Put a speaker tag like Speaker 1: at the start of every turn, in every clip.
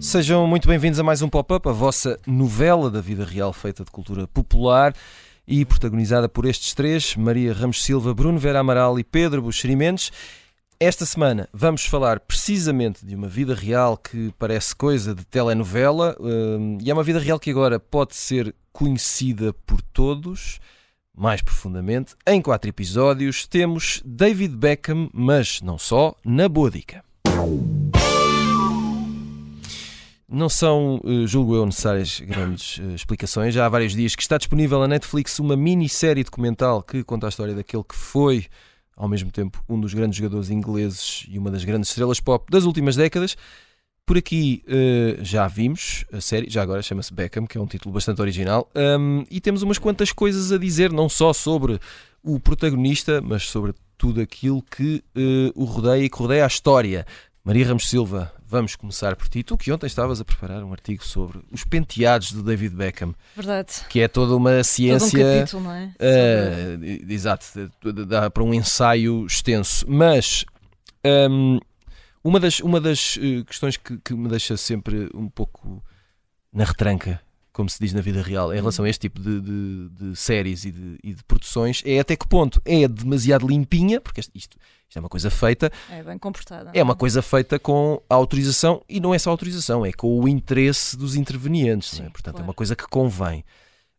Speaker 1: Sejam muito bem-vindos a mais um Pop-Up, a vossa novela da vida real feita de cultura popular e protagonizada por estes três, Maria Ramos Silva, Bruno Vera Amaral e Pedro Buxeri Mendes. Esta semana vamos falar precisamente de uma vida real que parece coisa de telenovela hum, e é uma vida real que agora pode ser conhecida por todos, mais profundamente. Em quatro episódios temos David Beckham, mas não só, na boa dica. Não são, eh, julgo eu, necessárias grandes uh, explicações. Já há vários dias que está disponível na Netflix uma minissérie documental que conta a história daquele que foi, ao mesmo tempo, um dos grandes jogadores ingleses e uma das grandes estrelas pop das últimas décadas. Por aqui uh, já vimos a série, já agora chama-se Beckham, que é um título bastante original, um, e temos umas quantas coisas a dizer, não só sobre o protagonista, mas sobre tudo aquilo que uh, o rodeia e que rodeia a história. Maria Ramos Silva, vamos começar por ti. Tu que ontem estavas a preparar um artigo sobre os penteados do David Beckham.
Speaker 2: Verdade.
Speaker 1: Que é toda uma ciência.
Speaker 2: Todo um capítulo, não é?
Speaker 1: Uh, exato, dá para um ensaio extenso. Mas um, uma das, uma das uh, questões que, que me deixa sempre um pouco na retranca como se diz na vida real, em relação a este tipo de, de, de séries e de, e de, produções, é até que ponto é demasiado limpinha, porque isto, isto é uma coisa feita.
Speaker 2: É bem comportada.
Speaker 1: É uma coisa feita com a autorização, e não é só autorização, é com o interesse dos intervenientes. Sim, é? Portanto, claro. é uma coisa que convém.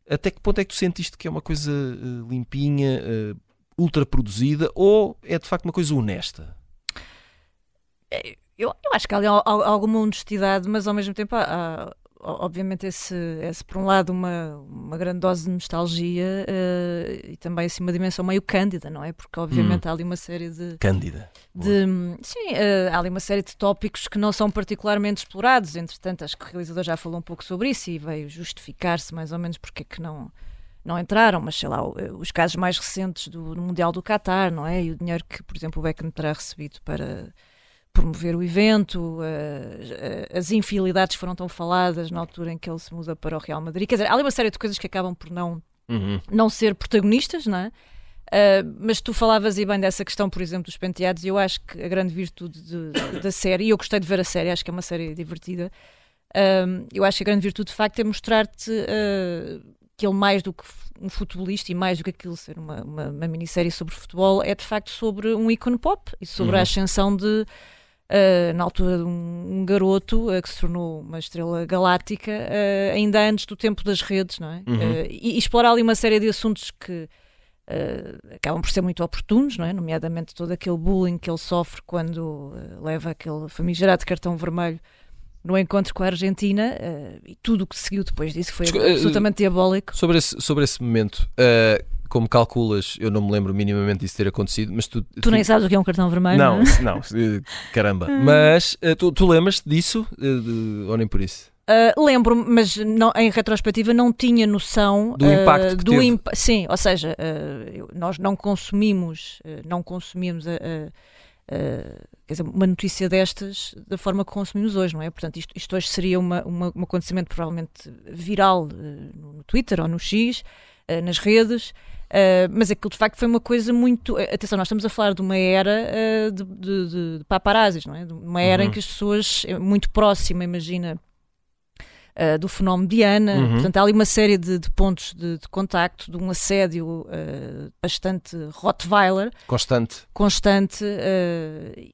Speaker 1: Até que ponto é que tu sentiste que é uma coisa uh, limpinha, uh, ultra produzida, ou é de facto uma coisa honesta?
Speaker 2: É, eu, eu acho que há ali alguma honestidade, mas ao mesmo tempo há, há obviamente esse, esse por um lado uma, uma grande dose de nostalgia uh, e também assim uma dimensão meio cândida, não é? Porque obviamente hum. há ali uma série de
Speaker 1: cândida
Speaker 2: de, sim, uh, há ali uma série de tópicos que não são particularmente explorados. Entretanto, acho que o realizador já falou um pouco sobre isso e veio justificar-se mais ou menos porque é que não não entraram, mas sei lá, os casos mais recentes do, do Mundial do Qatar, não é? E o dinheiro que, por exemplo, o Beckham terá recebido para promover o evento, uh, as infidelidades foram tão faladas na altura em que ele se muda para o Real Madrid. Quer dizer, há ali uma série de coisas que acabam por não, uhum. não ser protagonistas, não é? Uh, mas tu falavas e bem dessa questão, por exemplo, dos penteados, e eu acho que a grande virtude de, de, da série, e eu gostei de ver a série, acho que é uma série divertida. Uh, eu acho que a grande virtude de facto é mostrar-te que ele, mais do que um futebolista e mais do que aquilo ser uma, uma, uma minissérie sobre futebol, é de facto sobre um ícone pop e sobre uhum. a ascensão de Uh, na altura de um, um garoto uh, que se tornou uma estrela galáctica, uh, ainda antes do tempo das redes, não é? Uhum. E, e, explorar ali uma série de assuntos que acabam por ser muito oportunos, não é? Nomeadamente todo aquele bullying que ele sofre quando leva aquele famigerado cartão vermelho no encontro com a Argentina e tudo o que seguiu depois disso foi absolutamente diabólico.
Speaker 1: Sobre esse, sobre esse momento, como calculas, eu não me lembro minimamente disso ter acontecido, mas tu.
Speaker 2: Tu, tu nem sabes o que é um cartão vermelho?
Speaker 1: Não, não, não caramba. Ah. mas eh, tu, tu lembras disso? Eh, de, ou nem por isso?
Speaker 2: Uh, lembro mas não, em retrospectiva não tinha noção
Speaker 1: do impacto uh,
Speaker 2: do
Speaker 1: teve.
Speaker 2: imp sim, ou seja, uh, nós não consumimos, não consumimos dizer, uma notícia destas da forma que consumimos hoje, não é? Portanto, isto, isto hoje seria uma, uma, um acontecimento provavelmente viral no Twitter ou no X, nas redes. Uh, mas aquilo de facto foi uma coisa muito. Atenção, nós estamos a falar de uma era uh, de, de, de paparazzis, não é? De uma era uhum. em que as pessoas, muito próxima, imagina. Uh, do fenómeno Diana, uhum. portanto há ali uma série de, de pontos de, de, contacto, de um assédio bastante Rottweiler,
Speaker 1: constante,
Speaker 2: constante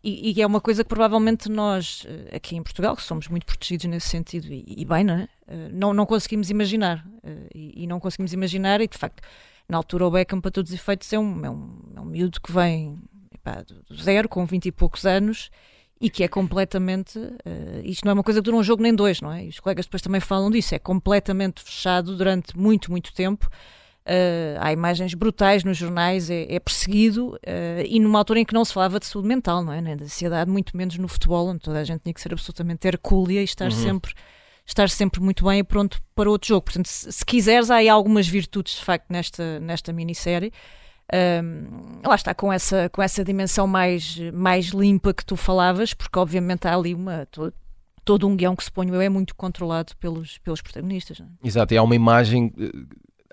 Speaker 2: e, e, é uma coisa que provavelmente nós aqui em Portugal, que somos muito protegidos nesse sentido e, e bem, não, é? não, não conseguimos imaginar e, e não conseguimos imaginar e de facto na altura, o Beckham, para todos os efeitos, é um, é um, é um miúdo que vem epá, do zero, com 20 e poucos anos, e que é completamente. Uh, isto não é uma coisa que dura um jogo nem dois, não é? E os colegas depois também falam disso. É completamente fechado durante muito, muito tempo. Uh, há imagens brutais nos jornais, é, é perseguido, uh, e numa altura em que não se falava de saúde mental, não é? Nem da ansiedade, muito menos no futebol, onde toda a gente tinha que ser absolutamente hercúlea e estar uhum. sempre estar sempre muito bem e pronto para outro jogo. Portanto, se, se quiseres, há aí algumas virtudes de facto nesta, nesta minissérie. Um, lá está, com essa, com essa dimensão mais, mais limpa que tu falavas, porque obviamente há ali uma. todo um guião que suponho eu é muito controlado pelos, pelos protagonistas. É?
Speaker 1: Exato, e há uma imagem, eh,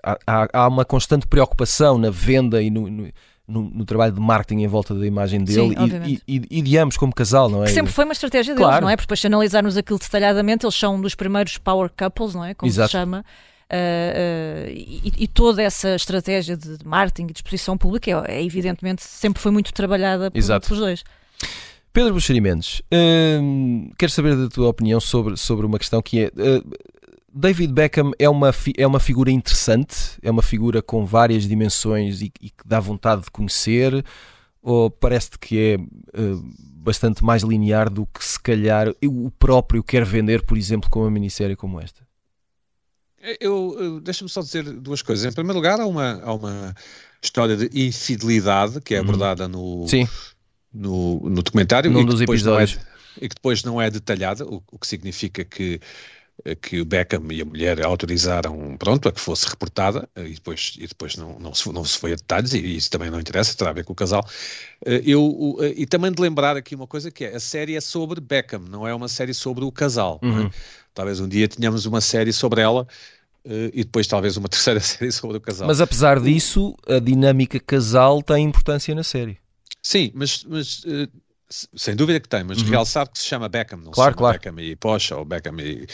Speaker 1: há, há, há uma constante preocupação na venda e no, no, no, no trabalho de marketing em volta da imagem dele
Speaker 2: Sim,
Speaker 1: e, e, e, de ambos como casal, não é?
Speaker 2: Que sempre foi uma estratégia deles, claro. não é? Porque depois, se analisarmos aquilo detalhadamente, eles são um dos primeiros power couples, não é? Como Exato. se chama. Uh, uh, e, e, toda essa estratégia de marketing e de exposição pública é, é evidentemente sempre foi muito trabalhada por, pelos dois.
Speaker 1: Pedro Buxeri Mendes, uh, quero saber da tua opinião sobre, sobre uma questão que é. David Beckham é uma, é uma figura interessante, é uma figura com várias dimensões e, e que dá vontade de conhecer, ou parece-te que é bastante mais linear do que se calhar o próprio quer vender, por exemplo, com uma minissérie como esta?
Speaker 3: Eu, eu deixa-me só dizer duas coisas. Em primeiro lugar, há uma, há uma história de infidelidade que é uhum. abordada no, no, no, documentário
Speaker 1: Num e, dos episódios.
Speaker 3: É, e que depois não é detalhada, o, o, que significa que que o Beckham e a mulher autorizaram pronto a que fosse reportada e depois e depois não não se, não se foi a detalhes e isso também não interessa terá a ver com o casal eh, eu e também de lembrar aqui uma coisa que é a série é sobre Beckham não é uma série sobre o casal é? uhum. é? Talvez um dia tenhamos uma série sobre ela e depois talvez uma terceira série sobre o casal.
Speaker 1: Mas apesar disso, a dinâmica casal tem importância na série.
Speaker 3: Sim, mas, mas sem dúvida que tem, mas uhum. realçar que se chama Beckham, não
Speaker 1: claro,
Speaker 3: se chama
Speaker 1: claro.
Speaker 3: Beckham e Porsche ou Beckham e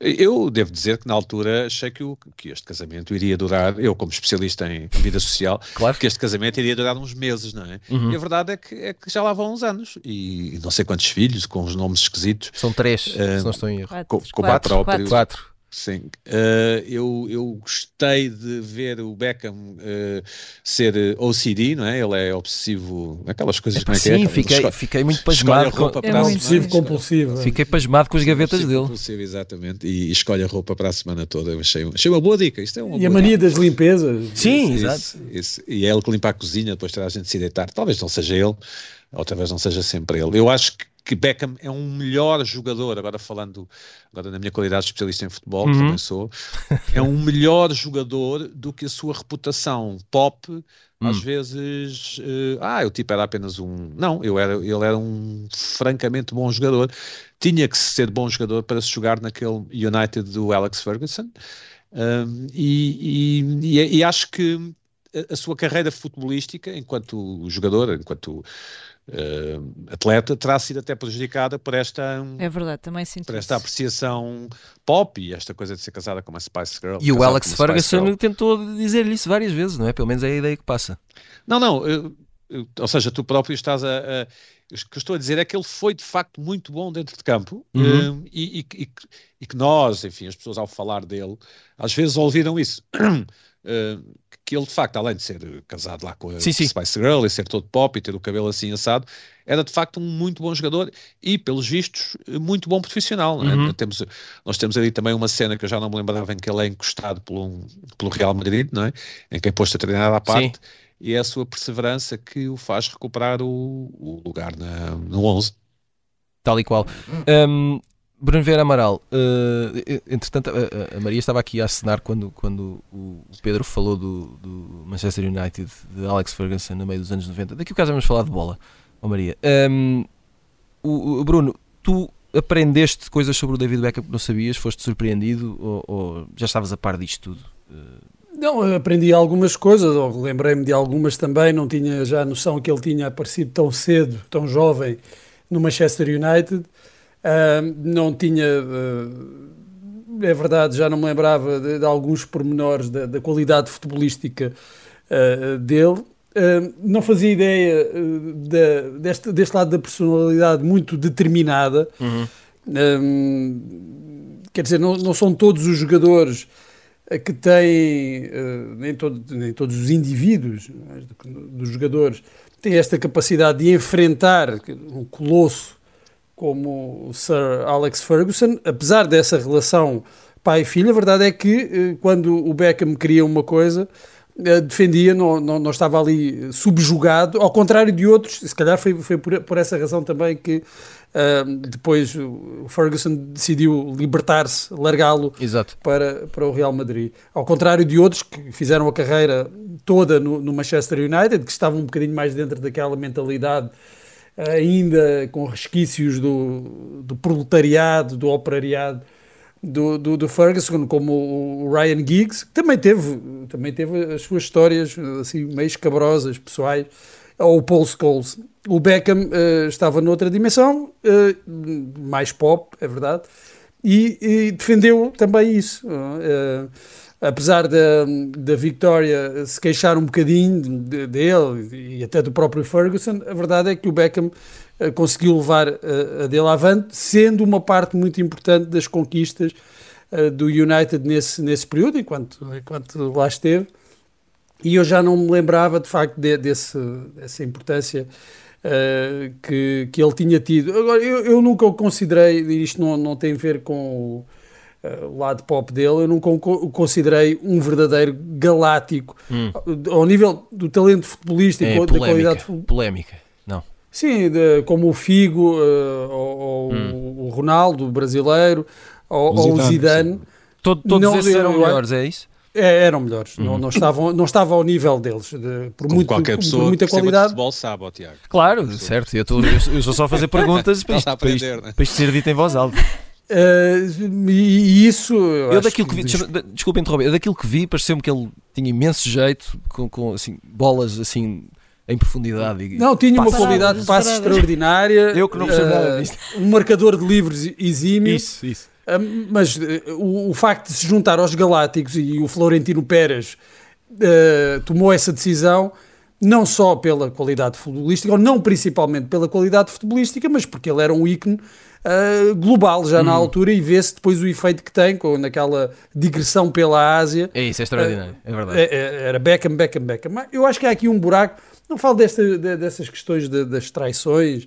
Speaker 3: eu devo dizer que na altura achei que, o, que este casamento iria durar, eu como especialista em vida social,
Speaker 1: claro.
Speaker 3: que este casamento iria durar uns meses, não é? Uhum. E a verdade é que, é que já lá vão uns anos e não sei quantos filhos, com os nomes esquisitos.
Speaker 1: São três, uh, se não estou em erro.
Speaker 2: Quatro,
Speaker 3: com, com quatro,
Speaker 1: próprio, quatro.
Speaker 3: Sim, uh, eu, eu gostei de ver o Beckham uh, ser OCD, não é? Ele é obsessivo, aquelas coisas é,
Speaker 1: como é que é? Sim, fiquei, fiquei muito pasmado. Com,
Speaker 4: é obsessivo compulsivo.
Speaker 1: Fiquei pasmado com as gavetas dele.
Speaker 3: Compulsivo, exatamente, e, e, escolhe a roupa para a semana toda. Eu achei, achei uma boa dica. Isto é uma
Speaker 4: e a mania dica. das limpezas.
Speaker 1: Sim,
Speaker 3: isso,
Speaker 1: exato.
Speaker 3: Isso, isso. E é ele que limpa a cozinha, depois terá a gente se deitar. Talvez não seja ele, ou talvez não seja sempre ele. Eu acho que que Beckham é um melhor jogador, agora falando agora na minha qualidade de especialista em futebol, uhum. que também sou, é um melhor jogador do que a sua reputação pop. Uhum. Às vezes, uh, ah, o tipo era apenas um. Não, eu era, ele era um francamente bom jogador. Tinha que ser bom jogador para se jogar naquele United do Alex Ferguson. Um, e, e, e, acho que a, a sua carreira futebolística, enquanto jogador, enquanto uh, atleta terá sido até prejudicada por esta
Speaker 2: é verdade também sinto
Speaker 3: por esta apreciação pop e esta coisa de ser casada com uma Spice Girl
Speaker 1: e o Alex Ferguson tentou dizer-lhe isso várias vezes não é pelo menos é a ideia que passa
Speaker 3: não não eu, eu, ou seja tu próprio estás a, a o que eu estou a dizer é que ele foi de facto muito bom dentro de campo uhum. uh, e, e, e, e, que nós, enfim, as pessoas ao falar dele, às vezes ouviram isso. Uh, que ele de facto, além de ser casado lá com a
Speaker 1: sim, sim.
Speaker 3: Spice Girl e ser todo pop e ter o cabelo assim assado, era de facto um muito bom jogador e, pelos vistos, muito bom profissional. É? Uhum. Temos, nós temos ali também uma cena que eu já não me lembrava em que ele é encostado pelo, pelo Real Madrid, não é? em que é posto a treinar à parte. Sim. E é a sua perseverança que o faz recuperar o, o lugar na, no 11.
Speaker 1: Tal e qual. Um, Bruno Vieira Amaral, uh, entretanto, a, a, Maria estava aqui a assinar quando, quando o Pedro falou do, do, Manchester United, de Alex Ferguson, no meio dos anos 90. Daqui a caso vamos falar de bola, oh Maria. Um, o, o, Bruno, tu aprendeste coisas sobre o David Beckham que não sabias? Foste surpreendido ou, ou já estavas a par disto tudo? Uh...
Speaker 4: Não, aprendi algumas coisas, ou lembrei-me de algumas também, não tinha já a noção que ele tinha aparecido tão cedo, tão jovem, no Manchester United. Uh, não tinha, uh, é verdade, já não me lembrava de, de alguns pormenores da, da qualidade futebolística uh, dele. não fazia ideia de, deste, deste lado da personalidade muito determinada.
Speaker 1: Uhum.
Speaker 4: quer dizer, não, não são todos os jogadores que têm, nem, todo, nem todos os indivíduos dos jogadores têm esta capacidade de enfrentar um colosso como Sir Alex Ferguson, apesar dessa relação pai-filho, a verdade é que eh, quando o Beckham queria uma coisa, eh, defendia, não, não, não, estava ali subjugado, ao contrário de outros, se calhar foi, foi por, por essa razão também que uh, depois o Ferguson decidiu libertar-se, largá-lo para, para o Real Madrid. Ao contrário de outros que fizeram a carreira toda no, no Manchester United, que estavam um bocadinho mais dentro daquela mentalidade ainda com resquícios do, do proletariado, do operariado do, do, do, Ferguson, como o Ryan Giggs, que também teve, também teve as suas histórias assim, meio escabrosas, pessoais, ou o Paul Scholes. O Beckham uh, estava noutra dimensão, uh, mais pop, é verdade, e, e defendeu também isso. Uh, apesar da, da Victoria se queixar um bocadinho dele e até do próprio Ferguson, a verdade é que o Beckham uh, conseguiu levar uh, a dele avante, sendo uma parte muito importante das conquistas uh, do United nesse, nesse período, enquanto, enquanto lá esteve. E eu já não me lembrava, de facto, de, desse, dessa importância que, que ele tinha tido. Agora, eu, eu nunca o considerei, isto não, não tem a ver com o uh, lado pop dele, eu não o considerei um verdadeiro galáctico hum. ao nível do talento futebolístico, é,
Speaker 1: da
Speaker 4: qualidade
Speaker 1: polémica, não.
Speaker 4: Sim, de, como o Figo, uh, ou, hum. o Ronaldo, o brasileiro, ou o Zidane. O.
Speaker 1: Todo, todos não, esses eram melhores, é isso?
Speaker 4: É, eram melhores, uhum. não, não, estavam, não estavam ao nível deles, de, por, muito,
Speaker 3: qualquer pessoa por muita qualidade. futebol sabe, ó, Tiago.
Speaker 1: Claro, certo, eu, estou eu, eu só a fazer perguntas para, isto, aprender, para, isto, né? para isto ser dito em voz alta.
Speaker 4: Uh, e isso. Eu,
Speaker 1: eu daquilo que, que vi, desculpa interromper, eu daquilo que vi, pareceu-me que ele tinha imenso jeito com, com assim, bolas assim em profundidade. E
Speaker 4: não, tinha uma qualidade de passe extraordinária.
Speaker 1: Eu que não percebo uh, nada disto.
Speaker 4: Um marcador de livros exímio.
Speaker 1: Isso, isso.
Speaker 4: Uh, mas uh, o, o, facto de se juntar aos Galácticos e o Florentino Pérez tomou essa decisão não só pela qualidade futebolística, ou não principalmente pela qualidade futebolística, mas porque ele era um ícone uh, global já hum. na altura e vê-se depois o efeito que tem com naquela digressão pela Ásia.
Speaker 1: É isso, é extraordinário, uh, é verdade.
Speaker 4: É, é, era Beckham, Beckham, Beckham. Eu acho que há aqui um buraco, não falo desta, dessas questões de, das traições,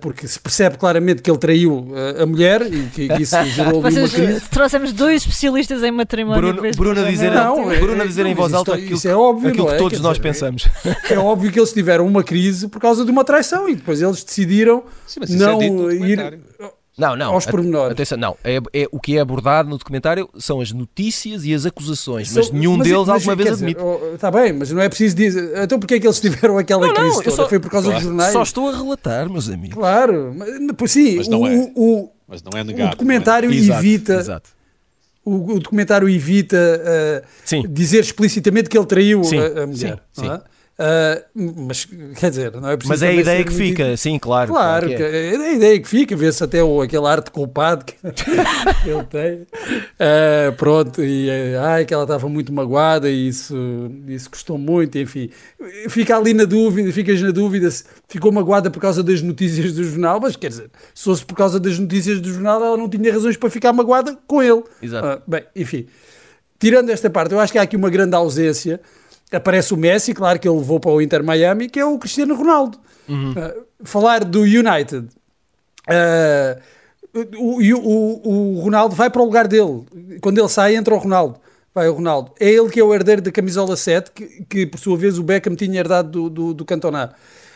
Speaker 4: porque se percebe claramente que ele traiu uh, a mulher e que, isso gerou ali uma crise.
Speaker 2: Trouxemos dois especialistas em matrimónio.
Speaker 1: Bruno, Bruno a dizer, não, é, Bruno a dizer não, em voz alta aquilo, isso é óbvio, aquilo que é? todos nós dizer, pensamos.
Speaker 4: É, é, óbvio que eles tiveram uma crise por causa de uma traição e depois eles decidiram Sim, não ir.
Speaker 1: Não, não.
Speaker 4: Aos pormenores.
Speaker 1: Atenção, não. É, é, o que é abordado no documentário são as notícias e as acusações, mas nenhum mas, deles mas, alguma vez admite.
Speaker 4: Está bem, mas não é preciso dizer. Então porquê é que eles tiveram aquela não, crise não, toda? Só, Foi por causa claro. dos jornais?
Speaker 1: Só estou a relatar, meus amigos.
Speaker 4: Claro, mas, sim,
Speaker 3: mas não
Speaker 4: o,
Speaker 3: é.
Speaker 4: O,
Speaker 3: mas não é negado.
Speaker 4: O documentário
Speaker 1: é?
Speaker 4: evita.
Speaker 1: Exato, exato.
Speaker 4: O, o, documentário evita uh, dizer explicitamente que ele traiu
Speaker 1: sim,
Speaker 4: a, a mulher.
Speaker 1: Sim,
Speaker 4: é? Uh, mas quer dizer, não é preciso.
Speaker 1: Mas é a ideia que fica, sim, claro.
Speaker 4: Claro, claro é. é. a ideia que fica, vê-se até o, aquele arte culpado que ele tem. Uh, pronto, e ai, que ela estava muito magoada e isso, isso custou muito, enfim. Fica ali na dúvida, ficas na dúvida se ficou magoada por causa das notícias do jornal, mas quer dizer, se fosse por causa das notícias do jornal, ela não tinha razões para ficar magoada com ele.
Speaker 1: Exato.
Speaker 4: Uh, bem, enfim. Tirando esta parte, eu acho que há aqui uma grande ausência aparece o Messi, claro que ele levou para o Inter Miami, que é o Cristiano Ronaldo.
Speaker 1: Uhum. Uh,
Speaker 4: falar do United. Uh, o, o, o, Ronaldo vai para o lugar dele. Quando ele sai, entra o Ronaldo. Vai o Ronaldo. É ele que é o herdeiro da camisola 7, que, que por sua vez o Beckham tinha herdado do, do, do Cantona.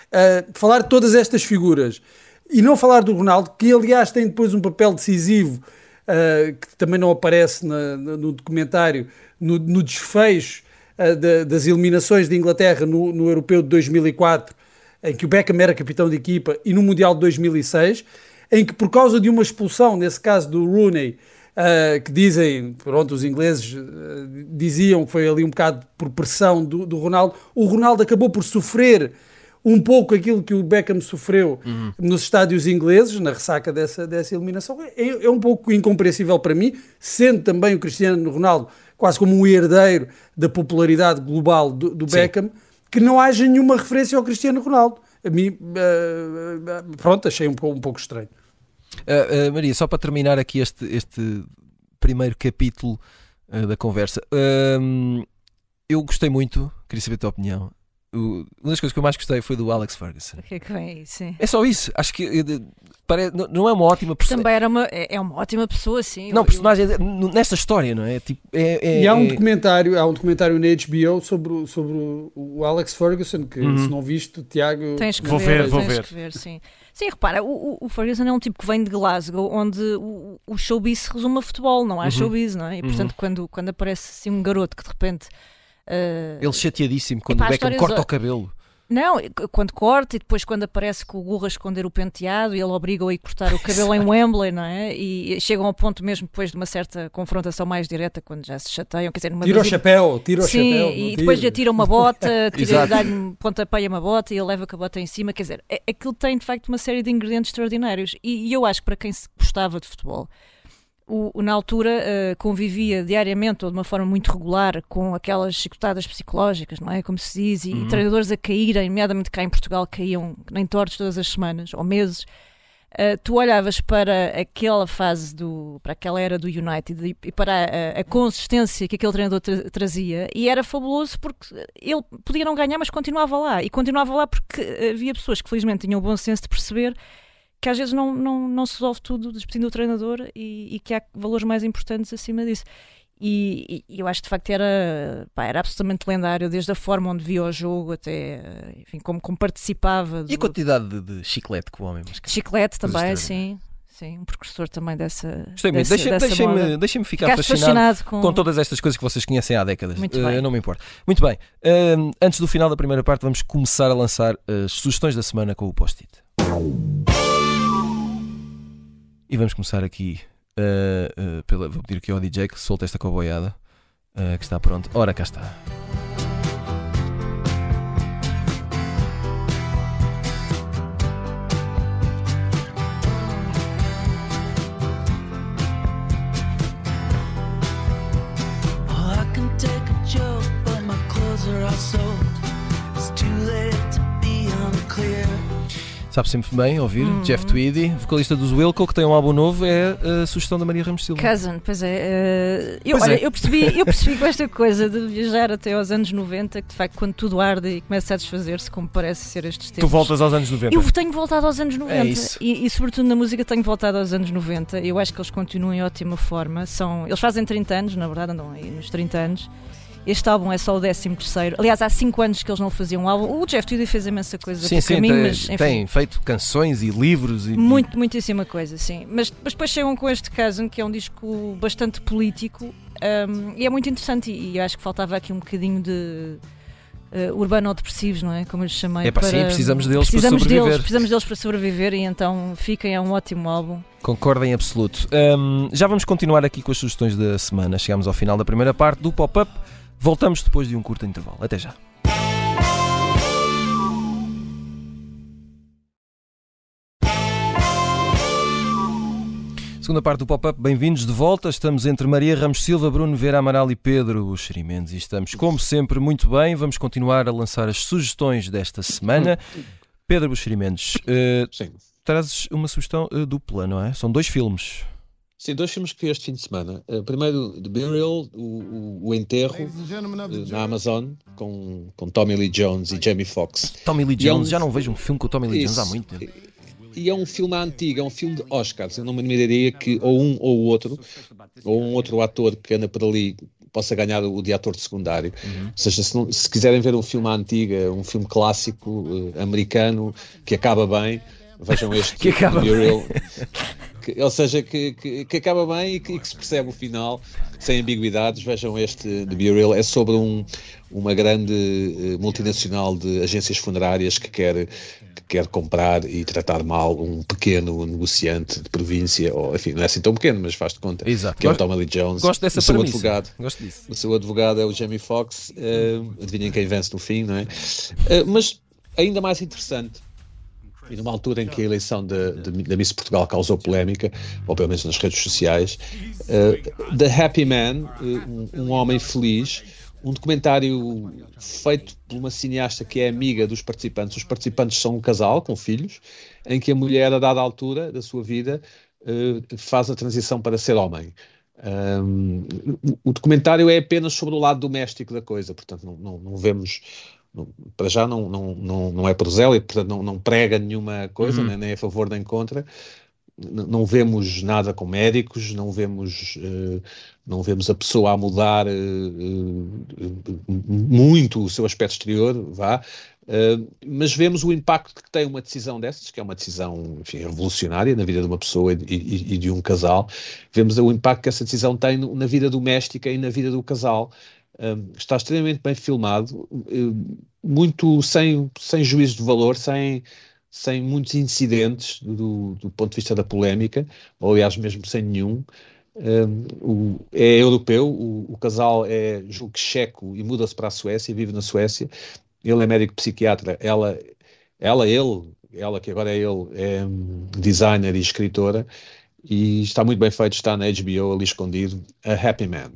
Speaker 4: Uh, falar de todas estas figuras e não falar do Ronaldo, que aliás tem depois um papel decisivo, uh, que também não aparece na, no documentário, no, no desfecho de, das eliminações de Inglaterra no, no Europeu de 2004, em que o Beckham era capitão de equipa, e no Mundial de 2006, em que por causa de uma expulsão, nesse caso do Rooney, uh, que dizem, pronto, os ingleses uh, diziam que foi ali um bocado por pressão do, do, Ronaldo, o Ronaldo acabou por sofrer um pouco aquilo que o Beckham sofreu uhum. nos estádios ingleses, na ressaca dessa, dessa eliminação. É, é um pouco incompreensível para mim, sendo também o Cristiano Ronaldo quase como um herdeiro da popularidade global do, do Beckham, que não haja nenhuma referência ao Cristiano Ronaldo. A mim, uh, pronto, achei um, um pouco estranho.
Speaker 1: Uh, uh, Maria, só para terminar aqui este, este primeiro capítulo da conversa, eu gostei muito, queria saber a tua opinião, uma das coisas que eu mais gostei foi do Alex Ferguson.
Speaker 2: O que é que vem sim.
Speaker 1: É só isso. Acho que parece, não é uma ótima
Speaker 2: pessoa. Também era uma, é, é uma ótima pessoa, sim.
Speaker 1: Não, personagem eu... nesta história, não é? Tipo, é, é
Speaker 4: e há um
Speaker 1: é...
Speaker 4: documentário, há um documentário na HBO sobre, sobre o Alex Ferguson, que uhum. se não viste, Tiago.
Speaker 2: Tens que
Speaker 1: vou
Speaker 2: ver,
Speaker 1: ver, vou
Speaker 2: ver. ver sim. Sim, repara, o, o, Ferguson é um tipo que vem de Glasgow, onde o, o showbiz se resume a futebol, não há uhum. showbiz, não é? E portanto, uhum. quando, quando aparece assim um garoto que de repente. Uh...
Speaker 1: Ele chateadíssimo quando o Beckham corta o cabelo.
Speaker 2: Não, quando corta e depois quando aparece com o gorro a esconder o penteado e ele obriga-o a ir cortar o cabelo em Wembley, não é? E chegam ao ponto mesmo depois de uma certa confrontação mais direta, quando já se chateiam. Quer dizer, numa
Speaker 4: tira o chapéu, tira o
Speaker 2: Sim,
Speaker 4: chapéu.
Speaker 2: e depois lhe atira uma bota, dá-lhe um pontapé a uma bota e ele leva com a bota em cima. Quer dizer, é, aquilo tem de facto uma série de ingredientes extraordinários. E, e eu acho que para quem se gostava de futebol o, o, na altura uh, convivia diariamente ou de uma forma muito regular com aquelas chicotadas psicológicas, não é? Como se diz, e, uhum. e treinadores a caírem, nomeadamente cá em Portugal, caíam nem tortos todas as semanas ou meses. Uh, tu olhavas para aquela fase do para aquela era do United e, e para a, a, consistência que aquele treinador tra trazia e era fabuloso porque ele podia não ganhar mas continuava lá e continuava lá porque havia pessoas que felizmente tinham o bom senso de perceber que às vezes não, não, não se resolve tudo despedindo o treinador e, e, que há valores mais importantes acima disso. E, e eu acho que de facto era, pá, era absolutamente lendário, desde a forma onde via o jogo até enfim, como, como participava.
Speaker 1: Do... E a quantidade de, de chiclete que o homem.
Speaker 2: Mas... Chiclete também, sim. Sim, um precursor também dessa.
Speaker 1: Gostei muito. Deixem ficar fascinado, fascinado com... com... todas estas coisas que vocês conhecem há décadas. Muito uh, bem. Não me importa. Muito bem. Uh, antes do final da primeira parte, vamos começar a lançar as sugestões da semana com o post-it. E vamos começar aqui uh, uh, pela, vou pedir aqui ao DJ que solte esta coboiada uh, que está pronto. Ora, cá está. Sabe sempre bem ouvir. Hum. Jeff Tweedy, vocalista dos Wilco, que tem um álbum novo, é a sugestão da Maria Ramos Silva.
Speaker 2: Cousin, pois é. Uh, eu, pois olha, é. eu, percebi, eu percebi com esta coisa de viajar até aos anos 90, que de facto, quando tudo arde e começa a desfazer-se, como parece ser estes tempos.
Speaker 1: Tu voltas aos anos 90?
Speaker 2: Eu tenho voltado aos anos 90.
Speaker 1: É isso.
Speaker 2: E, e, sobretudo na música, tenho voltado aos anos 90. Eu acho que eles continuam em ótima forma. São, eles fazem 30 anos, na verdade, andam aí nos 30 anos. Este álbum é só o 13 terceiro. Aliás, há 5 anos que eles não faziam um álbum. O Jeff Tweedy fez imensa coisa
Speaker 1: sim, sim,
Speaker 2: caminho,
Speaker 1: tem,
Speaker 2: mas enfim,
Speaker 1: tem feito canções e livros e
Speaker 2: muito, muitíssima coisa, sim. Mas, mas depois chegam com este caso que é um disco bastante político um, e é muito interessante e, e eu acho que faltava aqui um bocadinho de uh, urbano-depressivos, não é? Como eu lhes chamei.
Speaker 1: É para, sim, precisamos deles precisamos para sobreviver.
Speaker 2: Deles, precisamos deles para sobreviver e então fiquem, é um ótimo álbum.
Speaker 1: Concordo em absoluto. Um, já vamos continuar aqui com as sugestões da semana. Chegamos ao final da primeira parte do pop-up. Voltamos depois de um curto intervalo. Até já. Segunda parte do pop-up, bem-vindos de volta. Estamos entre Maria Ramos Silva, Bruno Vera Amaral e Pedro Xerimendes e estamos, como sempre, muito bem. Vamos continuar a lançar as sugestões desta semana. Pedro Buxerimentos, uh, trazes uma sugestão uh, dupla, não é? São dois filmes.
Speaker 3: Sim, dois filmes que vi este fim de semana. Uh, primeiro, The Burial, o, o, o Enterro, uh, na Amazon, com, com Tommy Lee Jones e Jamie Foxx.
Speaker 1: Tommy Lee Jones, é um... já não vejo um filme com o Tommy Lee Isso. Jones há muito tempo.
Speaker 3: E é um filme antigo, é um filme de Oscars. Eu não me admiraria que ou um ou o outro, ou um outro ator que anda por ali possa ganhar o de ator de secundário. Uhum. Ou seja, se, não, se, quiserem ver um filme antiga, um filme clássico uh, americano que acaba bem, vejam este
Speaker 1: que acaba
Speaker 3: Burial. Que, ou seja, que, que, que acaba bem e que, que, se percebe o final sem ambiguidades. Vejam este The Bureau, é sobre um, uma grande uh, multinacional de agências funerárias que quer, que quer comprar e tratar mal um pequeno negociante de província, ou enfim, não é assim tão pequeno, mas faz de conta,
Speaker 1: Exato.
Speaker 3: que é o Tommy Lee Jones.
Speaker 1: Gosto dessa
Speaker 3: o seu
Speaker 1: premissa.
Speaker 3: advogado.
Speaker 1: Gosto disso.
Speaker 3: O seu advogado é o Jamie Foxx, uh, adivinhem quem vence no fim, não é? Uh, mas ainda mais interessante e numa altura em que a eleição de, de, da Miss Portugal causou polémica, ou pelo menos nas redes sociais, uh, The Happy Man, uh, um, um, homem feliz, um documentário feito por uma cineasta que é amiga dos participantes. Os participantes são um casal com filhos, em que a mulher, a dada altura da sua vida, uh, faz a transição para ser homem. Um, o documentário é apenas sobre o lado doméstico da coisa, portanto, não, não, não vemos para já não, não, não, não é prosélito, portanto não, não prega nenhuma coisa, uhum. nem, nem a favor nem contra. Não vemos nada com médicos, não vemos, uh, não vemos a pessoa a mudar uh, uh, muito o seu aspecto exterior, vá, mas vemos o impacto que tem uma decisão dessas, que é uma decisão enfim, revolucionária na vida de uma pessoa e, e, e de um casal. Vemos o impacto que essa decisão tem na vida doméstica e na vida do casal. Está extremamente bem filmado, muito sem, sem juízo de valor, sem, sem muitos incidentes do, do ponto de vista da polémica, ou aliás, mesmo sem nenhum. Um, o, é europeu, o, o, casal é, julgo checo e muda-se para a Suécia, vive na Suécia. Ele é médico psiquiatra, ela, ela ele, ela que agora é ele, é designer e escritora, e está muito bem feito, está na HBO ali escondido, A Happy Man.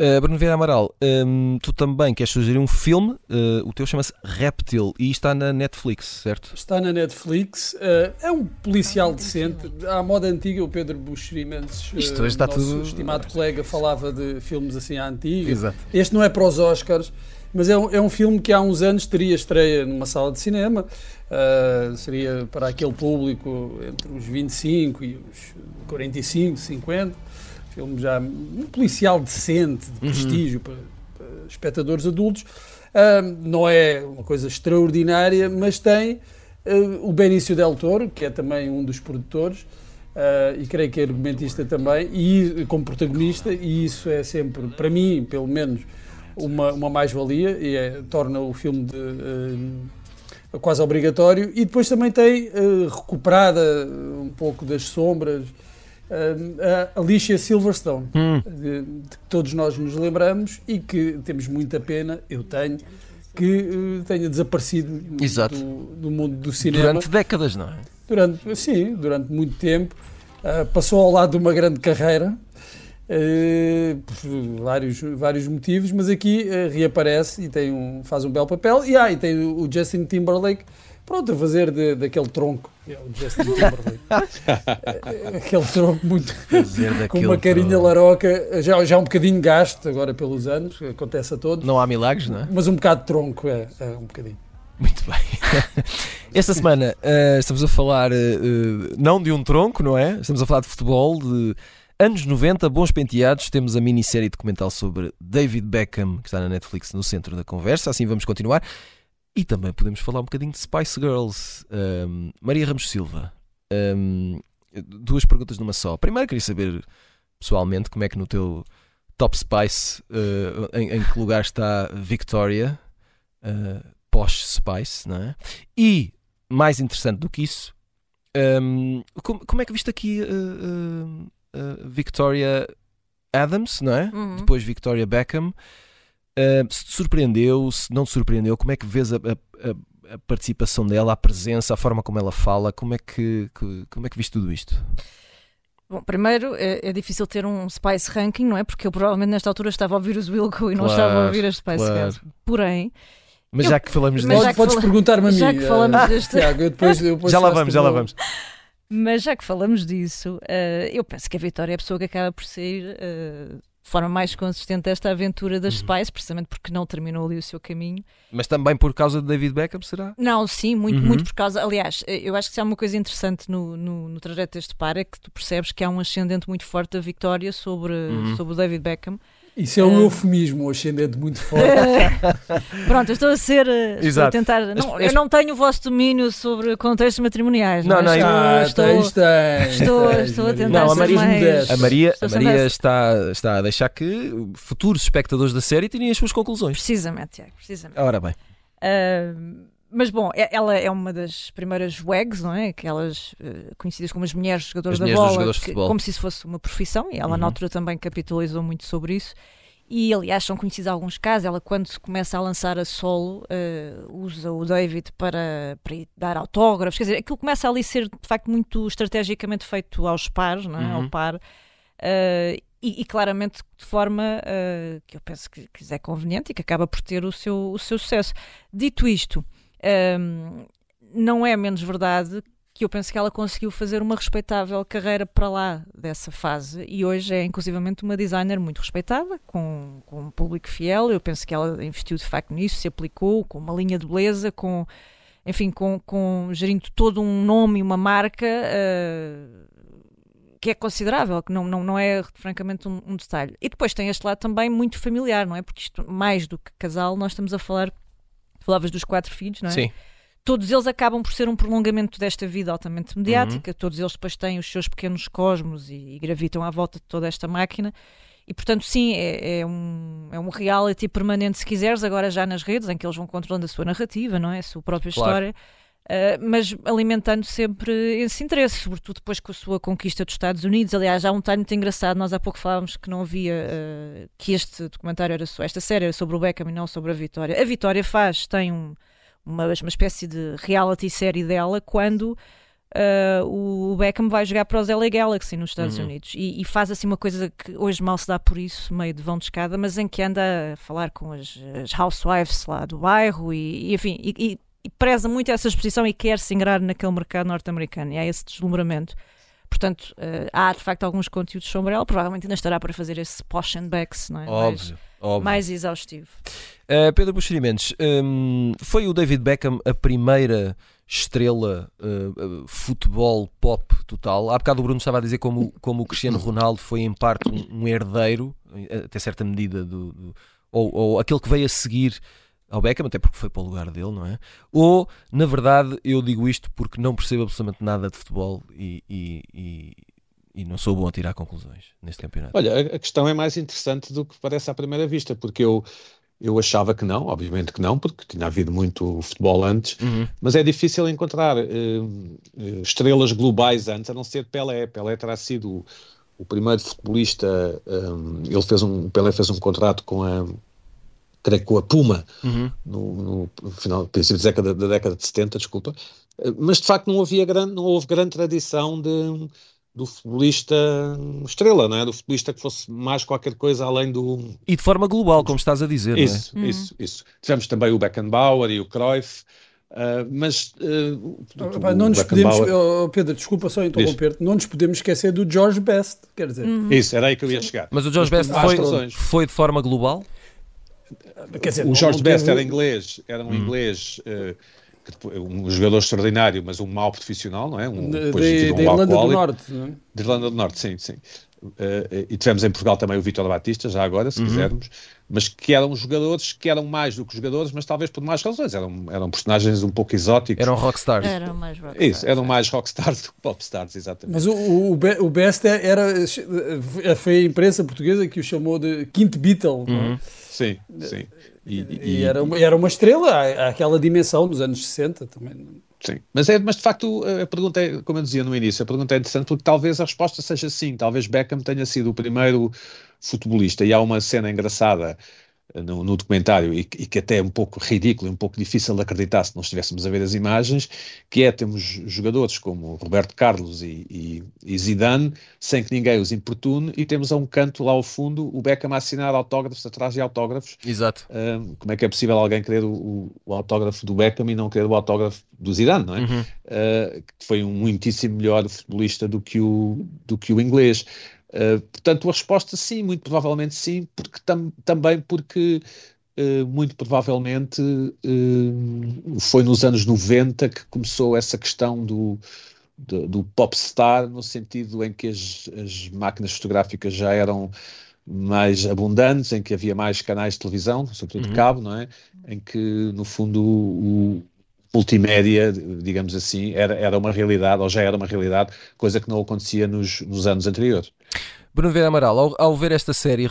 Speaker 1: Uh, Bruno Vieira Amaral, um, tu também queres sugerir um filme, uh, o teu chama-se Reptil e está na Netflix, certo?
Speaker 4: Está na Netflix, uh, é um policial decente, à moda antiga, o Pedro Buxerimenses,
Speaker 1: Isto hoje está
Speaker 4: nosso
Speaker 1: tudo...
Speaker 4: estimado colega, falava de filmes assim à antiga.
Speaker 1: Exato.
Speaker 4: Este não é para os Oscars, mas é um, é um filme que há uns anos teria estreia numa sala de cinema, seria para aquele público entre os 25 e os 45, 50 filme já um policial decente, de uhum. prestígio para, para, espectadores adultos. Uh, não é uma coisa extraordinária, mas tem uh, o Benício Del Toro, que é também um dos produtores, uh, e creio que é argumentista também, e como protagonista, e isso é sempre, para mim, pelo menos, uma, uma mais-valia, e é, torna o filme de, quase obrigatório. E depois também tem recuperada um pouco das sombras a Alicia Silverstone, hum. de, de, que todos nós nos lembramos e que temos muita pena, eu tenho, que uh, tenha desaparecido do, do, mundo do cinema.
Speaker 1: Durante décadas, não é?
Speaker 4: Durante, sim, durante muito tempo. Uh, passou ao lado de uma grande carreira, uh, por vários, vários motivos, mas aqui reaparece e tem um, faz um belo papel. E, ah, e tem o Justin Timberlake pronto, a fazer de, daquele tronco, é o Justin Timberlake, aquele tronco muito com uma carinha tronco. laroca, já, já um bocadinho gasto agora pelos anos, acontece a todos.
Speaker 1: Não há milagres, não é?
Speaker 4: Mas um bocado de tronco, é, é um bocadinho.
Speaker 1: Muito bem. Esta semana uh, estamos a falar uh, não de um tronco, não é? Estamos a falar de futebol, de anos 90, bons penteados. Temos a minissérie documental sobre David Beckham, que está na Netflix no centro da conversa. Assim vamos continuar. E também podemos falar um bocadinho de Spice Girls. Um, Maria Ramos Silva. Um, duas perguntas numa só. Primeiro queria saber pessoalmente como é que no teu Top Spice uh, em, em, que lugar está Victoria uh, Posh Spice, não é? E mais interessante do que isso, um, como, como, é que viste aqui uh, Victoria Adams, não é? Uhum. Depois Victoria Beckham. Uh, se te surpreendeu, se não te surpreendeu, como é que vês a, a, a, participação dela, a presença, a forma como ela fala, como é que, que como é que viste tudo isto?
Speaker 2: Bom, primeiro é, é, difícil ter um Spice Ranking, não é? Porque eu provavelmente nesta altura estava a ouvir os Wilco e não estava a ouvir as Spice claro. Girls. Porém,
Speaker 1: mas eu, já que falamos
Speaker 4: disto. Podes, podes perguntar-me a mim.
Speaker 2: Já que falamos
Speaker 4: uh,
Speaker 2: deste.
Speaker 4: Tiago, eu depois, eu
Speaker 1: depois já lá vamos, já lá vamos.
Speaker 2: Mas já que falamos disso, uh, eu penso que a Vitória é a pessoa que acaba por ser uh, forma mais consistente esta aventura das uhum. Spice, precisamente porque não terminou ali o seu caminho.
Speaker 1: Mas também por causa de David Beckham, será?
Speaker 2: Não, sim, muito, uhum. muito por causa. Aliás, eu acho que se há uma coisa interessante no, no, no trajeto deste par é que tu percebes que há um ascendente muito forte da Victoria sobre, uhum. sobre o David Beckham.
Speaker 4: Isso é um uh... eufemismo, um ascendente muito forte.
Speaker 2: Pronto, eu estou a ser. Eh, estou a tentar. Não, eu não tenho o vosso domínio sobre contextos matrimoniais. Não, não,
Speaker 4: não
Speaker 2: é?
Speaker 4: estou, ah, estou, tens,
Speaker 2: estou, tens, estou, a tentar. Não, a Maria,
Speaker 1: mais... a Maria, a Maria está, está a deixar que futuros espectadores da série tirem as suas conclusões.
Speaker 2: Precisamente, Tiago, precisamente.
Speaker 1: Ora bem.
Speaker 2: Uh, mas bom, é, ela é uma das primeiras WEGs, não é? Aquelas uh, conhecidas como as mulheres jogadoras as da mulheres bola, jogadores que, como se isso fosse uma profissão, e ela uhum. na altura também capitalizou muito sobre isso. E aliás, são conhecidos alguns casos. Ela, quando se começa a lançar a solo, uh, usa o David para, para dar autógrafos. Quer dizer, aquilo começa ali a ser de facto muito estrategicamente feito aos pares, não é? Uhum. ao par. Uh, e, e, claramente de forma uh, que eu penso que, que é conveniente e que acaba por ter o seu, o seu sucesso. Dito isto, um, não é menos verdade que eu penso que ela conseguiu fazer uma respeitável carreira para lá dessa fase e hoje é inclusivamente uma designer muito respeitada, com, com um público fiel. Eu penso que ela investiu de facto nisso, se aplicou com uma linha de beleza, com enfim, com, com gerindo todo um nome e uma marca uh, que é considerável, que não, não, não é francamente um, um, detalhe. E depois tem este lado também muito familiar, não é? Porque isto, mais do que casal, nós estamos a falar falavas dos quatro filhos, não é?
Speaker 1: Sim.
Speaker 2: Todos eles acabam por ser um prolongamento desta vida altamente mediática, uhum. todos eles depois têm os seus pequenos cosmos e, e, gravitam à volta de toda esta máquina. E portanto, sim, é, é, um, é um reality permanente, se quiseres, agora já nas redes, em que eles vão controlando a sua narrativa, não é? A sua própria claro. história. Uh, mas alimentando sempre esse interesse, sobretudo depois com a sua conquista dos Estados Unidos. Aliás, há um time muito engraçado. Nós há pouco falávamos que não havia uh, que este documentário era só, esta série era sobre o Beckham e não sobre a Vitória. A Vitória faz, tem um, uma, uma espécie de reality série dela quando uh, o Beckham vai jogar para os LA Galaxy nos Estados uhum. Unidos e, e, faz assim uma coisa que hoje mal se dá por isso, meio de vão de escada, mas em que anda a falar com as, as housewives lá do bairro e, e enfim, e, e, preza muito essa exposição e quer se ingrar naquele mercado norte-americano e há esse deslumbramento. Portanto, uh, há de facto alguns conteúdos sobre ela, provavelmente ainda estará para fazer esse posh and backs, não é?
Speaker 1: Óbvio, mais, óbvio.
Speaker 2: mais exaustivo.
Speaker 1: Uh, Pedro Buxerimentos, um, foi o David Beckham a primeira estrela uh, futebol pop total. Há bocado o Bruno estava a dizer como, como o Cristiano Ronaldo foi em parte um, um herdeiro, até certa medida, do, do ou, ou aquele que veio a seguir ao Beckham, até porque foi para o lugar dele, não é? Ou, na verdade, eu digo isto porque não percebo absolutamente nada de futebol e, e, e, e, não sou bom a tirar conclusões neste campeonato.
Speaker 3: Olha, a questão é mais interessante do que parece à primeira vista, porque eu eu achava que não, obviamente que não, porque tinha havido muito futebol antes, uhum. mas é difícil encontrar uh, estrelas globais antes, a não ser Pelé. Pelé terá sido o, primeiro futebolista, um, ele fez um, Pelé fez um contrato com a, creio com a Puma, uhum. no, no, final, princípio da década, da década de 70, desculpa, mas de facto não havia grande, não houve grande tradição de do futebolista estrela, não é? Do futebolista que fosse mais qualquer coisa além do.
Speaker 1: E de forma global, como estás a dizer.
Speaker 3: Isso,
Speaker 1: não
Speaker 3: é? isso, uhum. isso. Tivemos também o Beckenbauer e o Cruyff. Uh, mas uh,
Speaker 4: ah, não nos podemos, oh, Pedro, desculpa só interromper-te, não nos podemos esquecer do George Best, quer dizer.
Speaker 3: Uhum. Isso, era aí que eu ia chegar.
Speaker 1: Mas o George mas, Best foi, foi de forma global?
Speaker 3: Quer dizer, o George Best era inglês, era um hum. inglês uh, um jogador extraordinário, mas um mau profissional, não é? Um,
Speaker 4: de, de, um de Irlanda do Norte, não é?
Speaker 3: De Irlanda do Norte, sim, sim. Uh, e tivemos em Portugal também o Vitor Batista, já agora, se uhum. quisermos, mas que eram jogadores que eram mais do que jogadores, mas talvez por mais razões. Eram, eram personagens um pouco exóticos.
Speaker 1: Eram rockstars.
Speaker 2: Eram mais rockstars.
Speaker 3: Isso, eram mais rockstars do que popstars, exatamente.
Speaker 4: Mas o, o, o Best era. Foi a imprensa portuguesa que o chamou de quinto Beatle. É?
Speaker 3: Uhum. Sim, sim.
Speaker 4: E, e, e, era, uma, era uma estrela, aquela dimensão dos anos 60 também.
Speaker 3: Sim, mas, é, mas de facto a pergunta é, como eu dizia no início, a pergunta é interessante porque talvez a resposta seja sim, talvez Beckham tenha sido o primeiro futebolista. E há uma cena engraçada no, no documentário e, e, que até é um pouco ridículo, um pouco difícil de acreditar se não estivéssemos a ver as imagens, que é temos jogadores como Roberto Carlos e, e, e Zidane sem que ninguém os importune e temos a um canto lá ao fundo o Beckham a assinar autógrafos atrás de autógrafos.
Speaker 1: Exato.
Speaker 3: Um, como é que é possível alguém querer o, o, autógrafo do Beckham e não querer o autógrafo do Zidane, não é? Uhum. Uh, que foi um muitíssimo melhor futebolista do que o, do que o inglês. Uh, portanto, a resposta sim, muito provavelmente sim, porque tam, também porque uh, muito provavelmente uh, foi nos anos 90 que começou essa questão do, do, do popstar, no sentido em que as, as, máquinas fotográficas já eram mais abundantes, em que havia mais canais de televisão, sobretudo uhum. de cabo, não é? Em que, no fundo, o, multimédia, digamos assim, era, era uma realidade, ou já era uma realidade, coisa que não acontecia nos, nos anos anteriores.
Speaker 1: Bruno Vieira Amaral, ao, ao, ver esta série,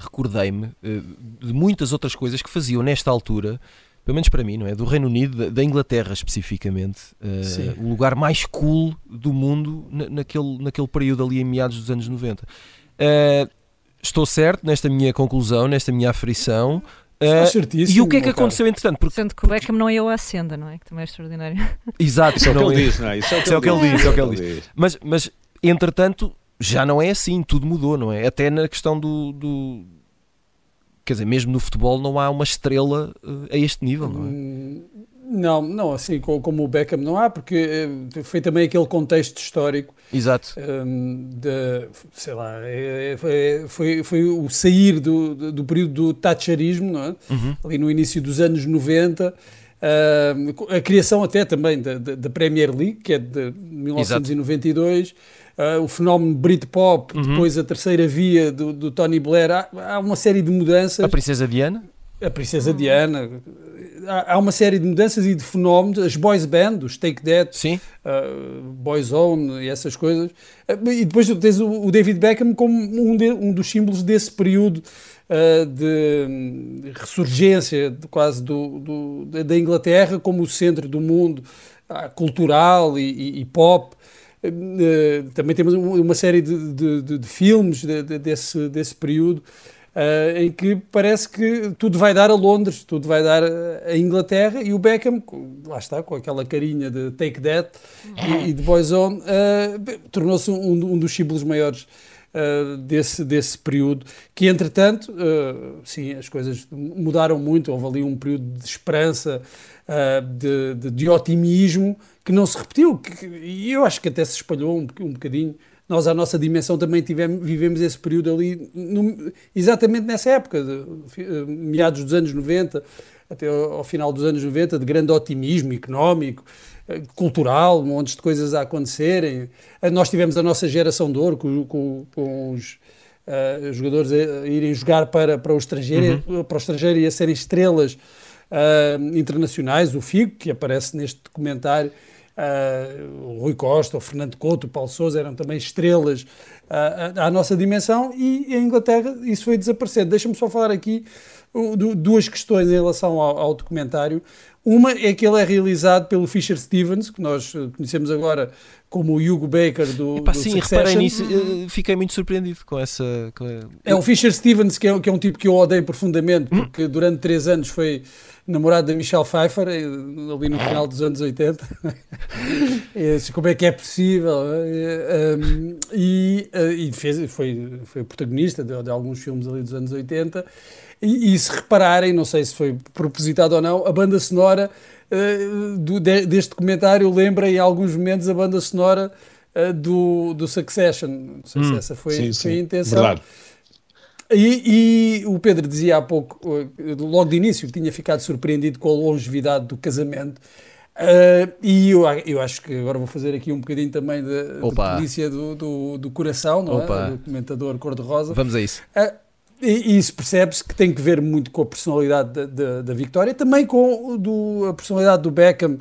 Speaker 1: recordei-me eh, de muitas outras coisas que faziam nesta altura, pelo menos para mim, não é? Do Reino Unido, da Inglaterra especificamente, uh, o lugar mais cool do mundo na, naquele, naquele período ali em meados dos anos 90. Uh, eh, estou certo nesta minha conclusão, nesta minha aferição.
Speaker 4: Uh,
Speaker 1: e o que é que aconteceu entretanto?
Speaker 2: Porque, Sendo que o Beckham não ia ao Ascenda, não é? Que também é extraordinário.
Speaker 1: Exato,
Speaker 3: isso é o que ele diz, não é?
Speaker 1: Isso é o que, ele, diz, é o que ele diz. Mas, mas entretanto, já não é assim, tudo mudou, não é? Até na questão do, do quer dizer, mesmo no futebol não há uma estrela uh, a este nível, não é? Hum,
Speaker 4: não, não, assim como o Beckham não há, porque uh, foi também aquele contexto histórico.
Speaker 1: Exato.
Speaker 4: Um, de, sei lá, é, é, foi, foi, o sair do, do, período do Thatcherismo, não é? Uhum. ali no início dos anos 90. Uh, a criação até também da, da, Premier League, que é de 1992. Exato uh, o fenómeno Britpop, uhum. depois a terceira via do, do Tony Blair, há, há, uma série de mudanças.
Speaker 1: A Princesa Diana?
Speaker 4: A Princesa Diana. Há, há, uma série de mudanças e de fenómenos. As boys band, os Take That,
Speaker 1: Sim.
Speaker 4: Uh, Boyzone e essas coisas. Uh, e depois tens o, o, David Beckham como um, de, um dos símbolos desse período uh, de ressurgência de, quase do, do, da Inglaterra como o centro do mundo cultural e, e, e pop. também temos uma série de filmes desse, desse período Uh, em que parece que tudo vai dar a Londres, tudo vai dar a Inglaterra e o Beckham, lá está, com aquela carinha de Take That e, e de Boyzone, uh, tornou-se um, um, dos símbolos maiores uh, desse, desse período, que entretanto, sim, as coisas mudaram muito, houve ali um período de esperança, de, de, de, otimismo, que não se repetiu, e eu acho que até se espalhou um, um bocadinho nós, à nossa dimensão, também tivemos, vivemos esse período ali, no, exatamente nessa época, de, eh, meados dos anos 90, até ao, ao, final dos anos 90, de grande otimismo económico, eh, cultural, montes de coisas a acontecerem. Eh, nós tivemos a nossa geração de ouro, com, com, com os uh, jogadores a, irem jogar para, para, o estrangeiro, uhum. para o estrangeiro e a serem estrelas uh, internacionais. O Figo, que aparece neste documentário, Uh, o Rui Costa, o Fernando Couto, o Paulo Sousa eram também estrelas uh, à nossa dimensão e em Inglaterra isso foi desaparecendo. Deixa-me só falar aqui uh, duas questões em relação ao, ao, documentário. Uma é que ele é realizado pelo Fisher Stevens, que nós uh, conhecemos agora como o Hugo Baker do,
Speaker 1: Epá,
Speaker 4: do
Speaker 1: sim, reparei nisso, uh, fiquei muito surpreendido com essa... Com a...
Speaker 4: É o Fisher Stevens, que é, que é um tipo que eu odeio profundamente, hum? porque durante três anos foi namorado da Michelle Pfeiffer, eh, ali no final dos anos 80. Como é que é possível? Eh, e, eh, e fez, foi, foi protagonista de, de, alguns filmes ali dos anos 80. E, e, se repararem, não sei se foi propositado ou não, a banda sonora uh, do, de, deste documentário lembra em alguns momentos a banda sonora uh, do, do Succession. Não sei hum, se essa foi, sim, foi a intenção. Verdade. E, e, o Pedro dizia há pouco, eh, logo de início, que tinha ficado surpreendido com a longevidade do casamento. Uh, e eu, eu acho que agora vou fazer aqui um bocadinho também de, de polícia do, do, do, coração, não é? Opa. é? Do comentador cor-de-rosa.
Speaker 1: Vamos a isso.
Speaker 4: Uh, e, isso percebe-se que tem que ver muito com a personalidade da, da, Victoria, também com do, a personalidade do Beckham,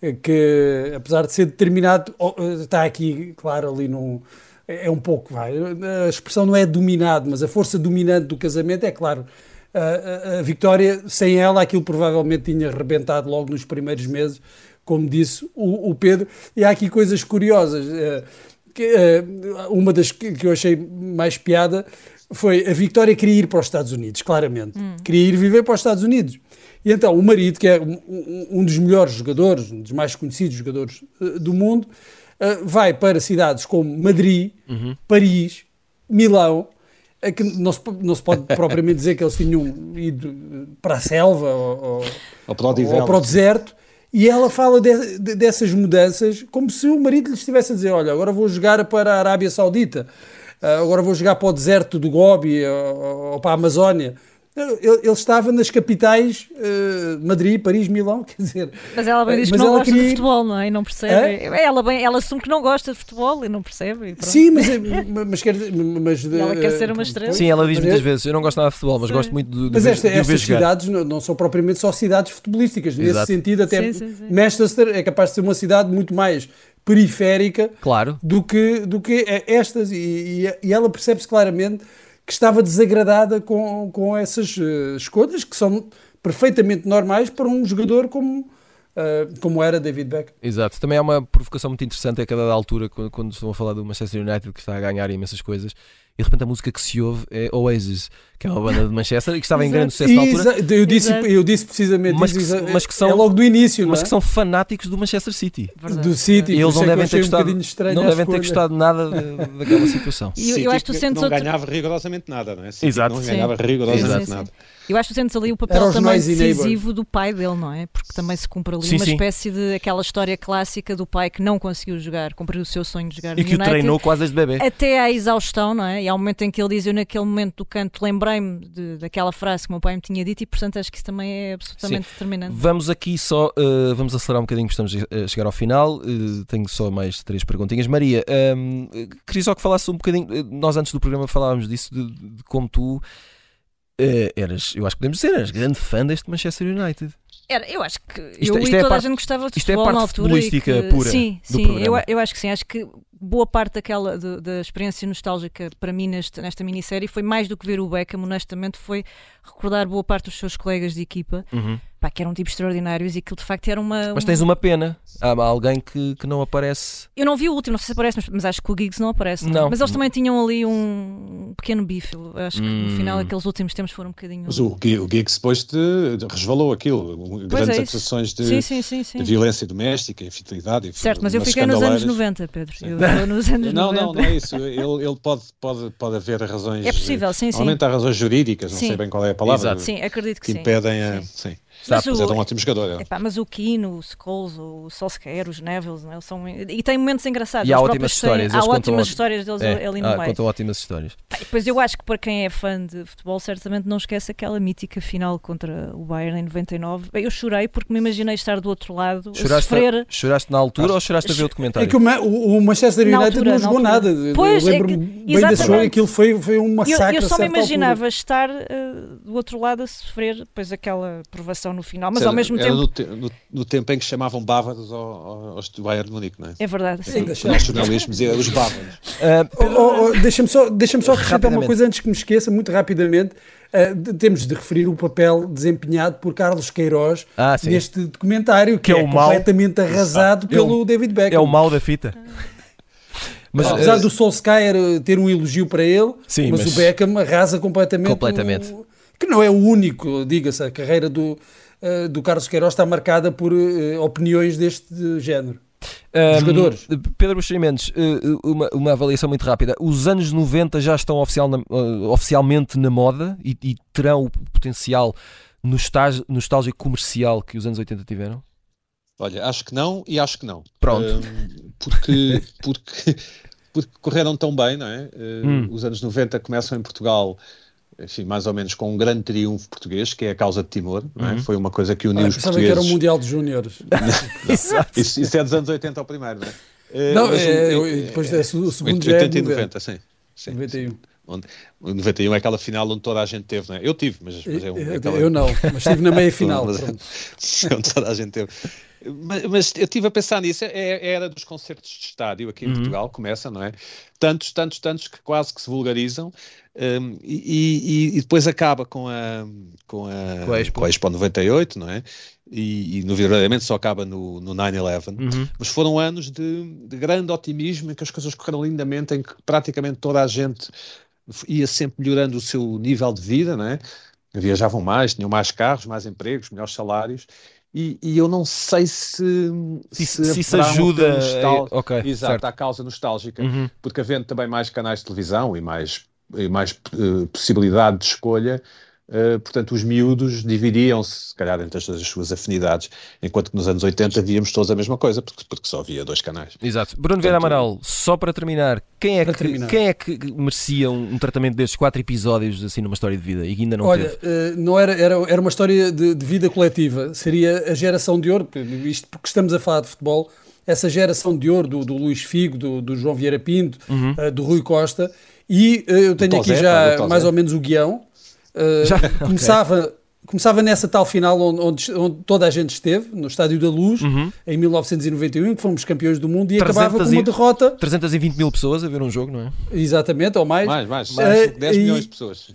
Speaker 4: eh, que apesar de ser determinado, está aqui, claro, ali num é, é um pouco, vai, a expressão não é dominado, mas a força dominante do casamento é claro. A, a, a Vitória, sem ela, aquilo provavelmente tinha rebentado logo nos primeiros meses, como disse o, o Pedro. E há aqui coisas curiosas. Uh, que, uma das que, eu achei mais piada foi a Vitória queria ir para os Estados Unidos, claramente. Hum. Queria ir viver para os Estados Unidos. E então o marido, que é um, um dos melhores jogadores, um dos mais conhecidos jogadores uh, do mundo, uh, vai para cidades como Madrid, uhum. Paris, Milão, que não se, não se pode propriamente dizer que eles tinham ido para a selva ou, ou, para, o ou para o deserto. E ela fala de, de, dessas mudanças como se o marido lhe estivesse a dizer: Olha, agora vou jogar para a Arábia Saudita, agora vou jogar para o deserto do Gobi ou, ou para a Amazónia. Ele, ele, estava nas capitais uh, Madrid, Paris, Milão, quer dizer.
Speaker 2: Mas ela bem diz que não gosta queria... de futebol, não é? E não percebe. É? Ela, bem, ela assume que não gosta de futebol e não percebe. E
Speaker 4: Sim, mas, é, mas, quer, mas
Speaker 2: ela quer ser uma estrela.
Speaker 1: Sim, ela diz muitas vezes: Eu não gosto nada de futebol, mas sim. gosto muito de, de
Speaker 4: Mas esta,
Speaker 1: de
Speaker 4: estas cidades não, não, são propriamente só cidades futebolísticas. Exato. Nesse sentido, até sim, sim, Manchester é capaz de ser uma cidade muito mais periférica
Speaker 1: claro.
Speaker 4: do, que, do que estas. E, e, ela percebe-se claramente que estava desagradada com, com essas uh, escolhas que são perfeitamente normais para um jogador como, uh, como era David Beck.
Speaker 1: Exato. Também há uma provocação muito interessante a cada altura quando, quando estão a falar do Manchester United que está a ganhar imensas coisas e de repente a música que se ouve é Oasis, que é uma banda de Manchester e que estava em grande sucesso na altura.
Speaker 4: Eu disse, eu disse precisamente
Speaker 1: mas que, isso, mas que são,
Speaker 4: é logo do início,
Speaker 1: mas
Speaker 4: é?
Speaker 1: que são fanáticos do Manchester City.
Speaker 4: Verdade. Do City,
Speaker 1: e eles não devem ter gostado, um não devem ter gostado nada daquela situação.
Speaker 2: E eu, eu acho que tu sentes
Speaker 3: não
Speaker 2: outro...
Speaker 3: ganhava rigorosamente nada, não é?
Speaker 1: City Exato.
Speaker 3: Não ganhava rigorosamente sim, nada.
Speaker 2: Eu acho que sentes ali o papel também decisivo do pai dele, não é? Porque também se cumpre ali sim, uma sim. espécie de aquela história clássica do pai que não conseguiu jogar, cumpriu o seu sonho de jogar
Speaker 1: e que
Speaker 2: United,
Speaker 1: o treinou quase desde bebê.
Speaker 2: Até à exaustão, não é? E há um momento em que ele diz: Eu naquele momento do canto lembrei-me daquela frase que o meu pai me tinha dito e, portanto, acho que isso também é absolutamente sim. determinante.
Speaker 1: Vamos aqui só, uh, vamos acelerar um bocadinho, estamos a chegar ao final. Uh, tenho só mais três perguntinhas. Maria, um, ehm, queria só que falasse um bocadinho. Eh, nós antes do programa falávamos disso, de, de como tu eh, eras, eu acho que podemos dizer, eras grande fã deste Manchester United.
Speaker 2: Era, eu acho que
Speaker 1: Isto-
Speaker 2: eu
Speaker 1: isto
Speaker 2: e
Speaker 1: é a
Speaker 2: toda
Speaker 1: parte-
Speaker 2: a gente gostava de
Speaker 1: isto é a
Speaker 2: futebol
Speaker 1: parte
Speaker 2: na altura. e
Speaker 1: futebolística
Speaker 2: que-
Speaker 1: pura
Speaker 2: Sim,
Speaker 1: do
Speaker 2: sim,
Speaker 1: programa.
Speaker 2: eu, eu acho que sim. Acho que boa parte daquela do- da experiência nostálgica para mim neste, nesta minissérie foi mais do que ver o Beckham, honestamente, foi recordar boa parte dos seus colegas de equipa, pá, que eram tipos extraordinários e que de facto era uma.
Speaker 1: Mas tens uma pena. Há alguém que, que não aparece.
Speaker 2: Eu não vi o último, não sei se aparece, mas, mas acho que o Giggs não aparece. não é?
Speaker 1: Não.
Speaker 2: Mas eles também tinham ali um pequeno bife. Eu acho que no
Speaker 1: Hum.
Speaker 2: final aqueles últimos tempos foram um bocadinho.
Speaker 3: Mas o, o Giggs depois de, de- resvalou aquilo, grandes
Speaker 2: é
Speaker 3: acusações de,
Speaker 2: Sim, sim, sim, sim.
Speaker 3: de violência doméstica, infidelidade.
Speaker 2: Certo, mas eu fiquei nos anos
Speaker 3: escandaleiras.
Speaker 2: 90, Pedro. Eu estou nos anos
Speaker 3: Não,
Speaker 2: 90.
Speaker 3: não, não é isso. Ele, ele pode, pode, pode haver razões.
Speaker 2: É possível, sim, sim.
Speaker 3: Normalmente há razões jurídicas, não
Speaker 2: Sim.
Speaker 3: sei bem qual é a palavra,
Speaker 1: Exato.
Speaker 2: Sim, acredito que,
Speaker 3: que
Speaker 2: sim.
Speaker 3: impedem a.
Speaker 2: Sim. Mas
Speaker 3: Mas era um
Speaker 2: o,
Speaker 3: ótimo jogador. ele.
Speaker 2: epá, mas o Keane, o Scholes, o Solskjaer, os Neville, é? Eles são, e tem momentos engraçados.
Speaker 1: E há ótimas
Speaker 2: próprios têm-
Speaker 1: histórias,
Speaker 2: Há
Speaker 1: contam
Speaker 2: ótimas
Speaker 1: óti-
Speaker 2: histórias deles
Speaker 1: É,
Speaker 2: ali no
Speaker 1: ah,
Speaker 2: meio.
Speaker 1: contam ótimas histórias.
Speaker 2: E Depois eu acho que para quem é fã de futebol, certamente não esquece aquela mítica final contra o Bayern em 99. Bem, Eu chorei porque me imaginei estar do outro lado, a
Speaker 1: Choraste,
Speaker 2: sofrer.
Speaker 1: choraste na altura ou choraste a ver o
Speaker 4: É
Speaker 1: documentário?
Speaker 4: que o, Ma- o- Manchester
Speaker 2: Na
Speaker 4: United
Speaker 2: altura,
Speaker 4: não
Speaker 2: na
Speaker 4: jogou
Speaker 2: altura.
Speaker 4: nada.
Speaker 2: Pois,
Speaker 4: eu
Speaker 2: é
Speaker 4: lembro-me
Speaker 2: que-
Speaker 4: bem desse jogo, aquilo foi, foi um
Speaker 2: Eu,
Speaker 4: massacre.
Speaker 2: eu
Speaker 4: a
Speaker 2: só me
Speaker 4: certa altura.
Speaker 2: imaginava estar eh, do outro lado a sofrer depois aquela provação no final, mas
Speaker 3: Era-
Speaker 2: ao mesmo
Speaker 3: era
Speaker 2: tempo.
Speaker 3: No, te- no- no tempo em que chamavam bávaros ao- ao- aos do Bayern de Munique, não é?
Speaker 2: É verdade.
Speaker 4: Sim,
Speaker 2: sim.
Speaker 4: deixa-
Speaker 3: Os jornalistas diziam os bávaros.
Speaker 1: Ah,
Speaker 4: Oh, oh, oh, Deixa-me só, deixa só acrescentar uma
Speaker 1: Rapidamente.
Speaker 4: coisa antes que me esqueça, muito rapidamente. Uh, de- temos de referir o papel desempenhado por Carlos Queiroz
Speaker 1: Ah,
Speaker 4: neste documentário, que,
Speaker 1: Que é
Speaker 4: é, completamente arrasado
Speaker 1: É o-
Speaker 4: pelo David Beckham.
Speaker 1: é o mal da fita. Mas,
Speaker 4: Apesar
Speaker 1: ah,
Speaker 4: do Solskjaer uh, ter um elogio para ele,
Speaker 1: Sim,
Speaker 4: mas,
Speaker 1: mas-
Speaker 4: o Beckham arrasa completamente.
Speaker 1: Completamente.
Speaker 4: o- que não é o único, diga-se, a carreira do, uh, do Carlos Queiroz está marcada por uh, opiniões deste género.
Speaker 1: Um,
Speaker 4: jogadores.
Speaker 1: Pedro Buxeri Mendes, uh, uma, uma avaliação muito rápida. Os anos 90 já estão oficial na- uh, oficialmente na moda e, e terão o potencial nostálgico, nostálgico comercial que os anos 80 tiveram?
Speaker 3: Olha, acho que não e acho que não.
Speaker 1: Pronto.
Speaker 3: Hum, porque, porque, porque correram tão bem, não é? Uh,
Speaker 1: Hum.
Speaker 3: Os anos 90 começam em Portugal, enfim, mais ou menos com um grande triunfo português, que é a causa de Timor, não é?
Speaker 1: Uhum.
Speaker 3: Foi uma coisa que uniu
Speaker 4: Ah,
Speaker 3: os
Speaker 4: pensava que era o
Speaker 3: portugueses.
Speaker 4: Mundial de Júniores.
Speaker 3: Isso, isso é dos anos 80 ao primeiro, não é?
Speaker 4: Não,
Speaker 3: mas o-
Speaker 4: é, eu- depois é, o segundo já é
Speaker 3: 80 e
Speaker 4: 90.
Speaker 3: 90, sim. sim.
Speaker 4: 91.
Speaker 3: Onde, o 91 é aquela final onde toda a gente teve, não é? Eu tive, mas, mas é um, é aquela-
Speaker 4: Eu não, mas estive na meia final.
Speaker 3: Mas-
Speaker 4: pronto.
Speaker 3: onde toda a gente teve. Mas, mas eu estive a pensar nisso, é, é a era dos concertos de estádio aqui em
Speaker 1: Uhum.
Speaker 3: Portugal, começa, não é? Tantos, tantos, tantos que quase que se vulgarizam um, e, e- e depois acaba com a, com a,
Speaker 1: Com a Expo.
Speaker 3: com a Expo 98, não é? E, e no verdadeiramente só acaba no, no 9-11.
Speaker 1: Uhum.
Speaker 3: Mas foram anos de, de grande otimismo em que as coisas correram lindamente, em que praticamente toda a gente ia sempre melhorando o seu nível de vida, não é? Viajavam mais, tinham mais carros, mais empregos, melhores salários. E, e eu não sei se
Speaker 1: Se, isso- se isso ajuda.
Speaker 3: nostal-
Speaker 1: eh, ok,
Speaker 3: Exato,
Speaker 1: certo.
Speaker 3: à causa nostálgica,
Speaker 1: Uhum.
Speaker 3: porque havendo também mais canais de televisão e mais, e mais eh, possibilidade de escolha, eh, portanto, os miúdos dividiam-se, se calhar, entre as, as suas afinidades, enquanto que nos anos 80 víamos todos a mesma coisa, porque, porque só havia dois canais.
Speaker 1: Exato. Bruno Vieira Amaral, só para terminar, quem é,
Speaker 4: Para
Speaker 1: que,
Speaker 4: terminar.
Speaker 1: quem é que merecia um, um tratamento destes quatro episódios assim numa história de vida e que ainda não
Speaker 4: Olha,
Speaker 1: teve?
Speaker 4: eh, não era, era, era uma história de, de vida coletiva, seria a geração de ouro, isto porque estamos a falar de futebol, essa geração de ouro do, do Luís Figo, do, do João Vieira Pinto,
Speaker 1: Uhum.
Speaker 4: eh, do Rui Costa, e eu tenho aqui
Speaker 3: do
Speaker 4: já mais ou menos o guião. Eh,
Speaker 1: Já?
Speaker 4: começava, começava nessa tal final onde, onde, onde toda a gente esteve, no Estádio da Luz,
Speaker 1: Uhum.
Speaker 4: em 1991, que fomos campeões do mundo, e
Speaker 1: 300
Speaker 4: acabava com uma
Speaker 1: e-
Speaker 4: derrota,
Speaker 1: 320 mil pessoas a ver um jogo, não é?
Speaker 4: exatamente, ou mais,
Speaker 3: Mais, mais,
Speaker 4: Eh,
Speaker 3: 10
Speaker 4: e-
Speaker 3: milhões de pessoas.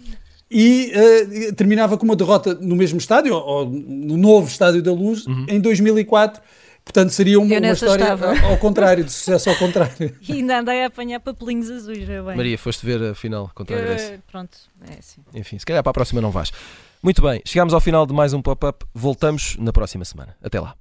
Speaker 4: e eh, terminava com uma derrota no mesmo estádio, ou no novo Estádio da Luz,
Speaker 1: Uhum.
Speaker 4: em 2004. Portanto, seria uma, uma história ao contrário, de sucesso ao contrário.
Speaker 2: E ainda andei a apanhar papelinhos azuis, é bem.
Speaker 1: Maria, foste ver a final contra a Grécia.
Speaker 2: Pronto, é assim.
Speaker 1: Enfim, se calhar para a próxima não vais. Muito bem, chegamos ao final de mais um pop-up. Voltamos na próxima semana. Até lá.